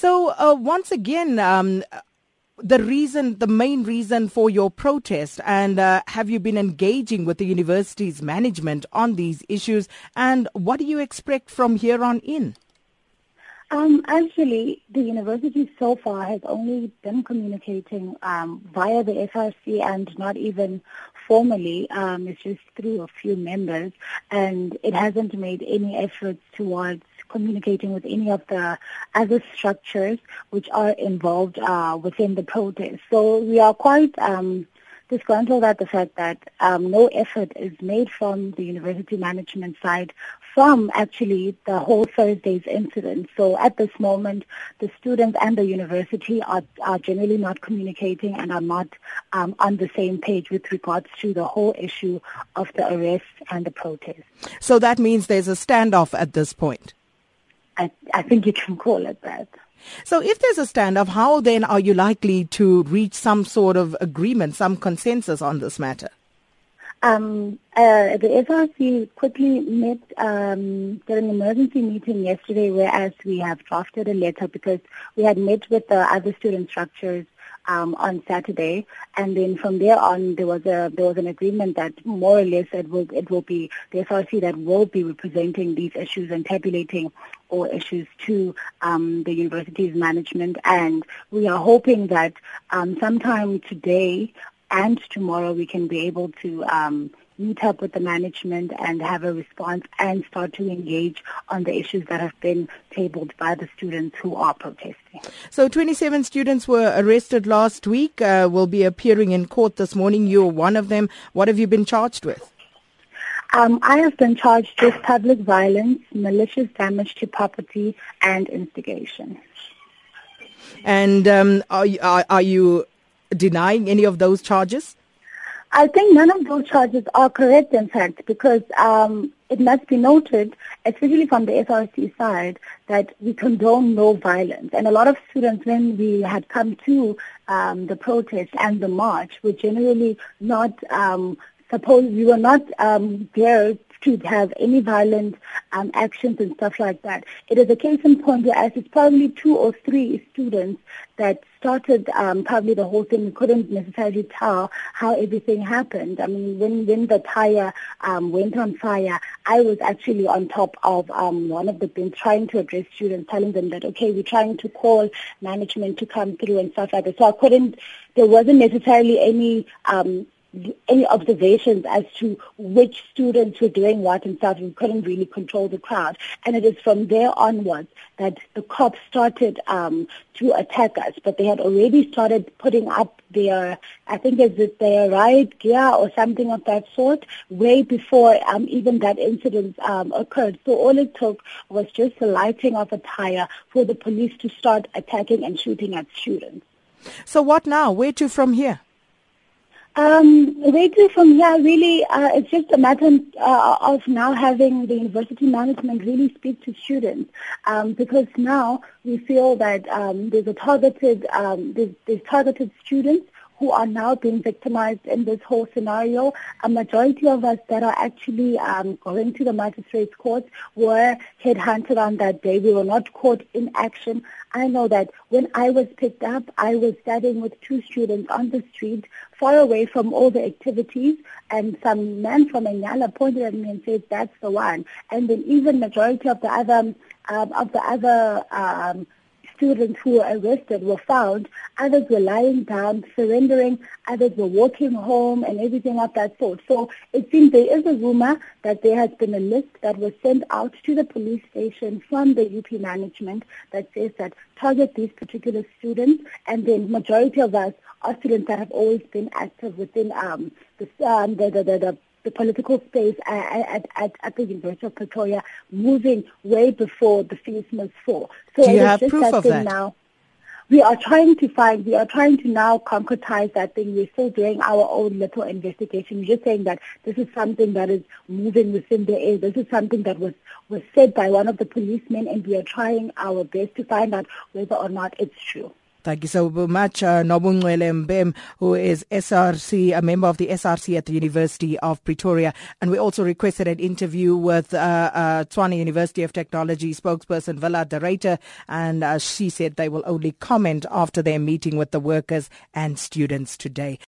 So uh, once again, um, the reason, the main reason for your protest, and uh, have you been engaging with the university's management on these issues, and what do you expect from here on in? Um, actually, the university so far has only been communicating um, via the SRC and not even formally. Um, it's just through a few members, and it hasn't made any efforts towards communicating with any of the other structures which are involved uh, within the protest. So we are quite um, disgruntled at the fact that um, no effort is made from the university management side from actually the whole Thursday's incident. So at this moment, the students and the university are, are generally not communicating and are not um, on the same page with regards to the whole issue of the arrest and the protest. So that means there's a standoff at this point? I, I think you can call it that. So if there's a standoff, how then are you likely to reach some sort of agreement, some consensus on this matter? Um, uh, the SRC quickly met um, an emergency meeting yesterday, whereas we have drafted a letter because we had met with the other student structures um, on Saturday, and then from there on, there was a there was an agreement that more or less it will it will be the SRC that will be representing these issues and tabulating all issues to um, the university's management, and we are hoping that um, sometime today and tomorrow we can be able to um, meet up with the management and have a response and start to engage on the issues that have been tabled by the students who are protesting. So 27 students were arrested last week, uh, will be appearing in court this morning. You're one of them. What have you been charged with? Um, I have been charged with public violence, malicious damage to property, and instigation. And um, are, are, are you denying any of those charges? I think none of those charges are correct, in fact, because um, it must be noted, especially from the SRC side, that we condone no violence. And a lot of students, when we had come to um, the protest and the march, were generally not um, supposed, we were not um, there to have any violent um, actions and stuff like that. It is a case in point where as it's probably two or three students that started um, probably the whole thing. We couldn't necessarily tell how everything happened. I mean, when when the tire um, went on fire, I was actually on top of um, one of the bins trying to address students, telling them that okay, we're trying to call management to come through and stuff like that. So I couldn't. There wasn't necessarily any um, any observations as to which students were doing what and stuff. We couldn't really control the crowd. And it is from there onwards that the cops started um, to attack us. But they had already started putting up their, I think it's their riot gear or something of that sort, way before um, even that incident um, occurred. So all it took was just the lighting of a tire for the police to start attacking and shooting at students. So what now? Where to from here? Um, to from? Here, really, uh, it's just a matter uh, of now having the university management really speak to students. Um, because now we feel that um, there's a targeted, um, there's, there's targeted students who are now being victimized in this whole scenario. A majority of us that are actually um, going to the magistrates court were headhunted on that day. We were not caught in action. I know that when I was picked up, I was studying with two students on the street, far away from all the activities, and some man from Enyala pointed at me and said, "That's the one." And then even majority of the other um, of the other um, students who were arrested were found. Others were lying down, surrendering. Others were walking home and everything of that sort. So it seems there is a rumor that there has been a list that was sent out to the police station from the UP management that says that target these particular students. And then majority of us are students that have always been active within um, the, um, the, the, the, the the political space at, at, at the University of Pretoria moving way before the Feesmas fall. So Do you have proof of that? Now, we are trying to find, we are trying to now concretize that thing. We're still doing our own little investigation. We're just saying that this is something that is moving within the air. This is something that was, was said by one of the policemen and we are trying our best to find out whether or not it's true. Thank you so much, uh, Nobungwele Mbem, who is SRC, a member of the SRC at the University of Pretoria. And we also requested an interview with uh, uh, University of Technology spokesperson Villa de and uh, she said they will only comment after their meeting with the workers and students today.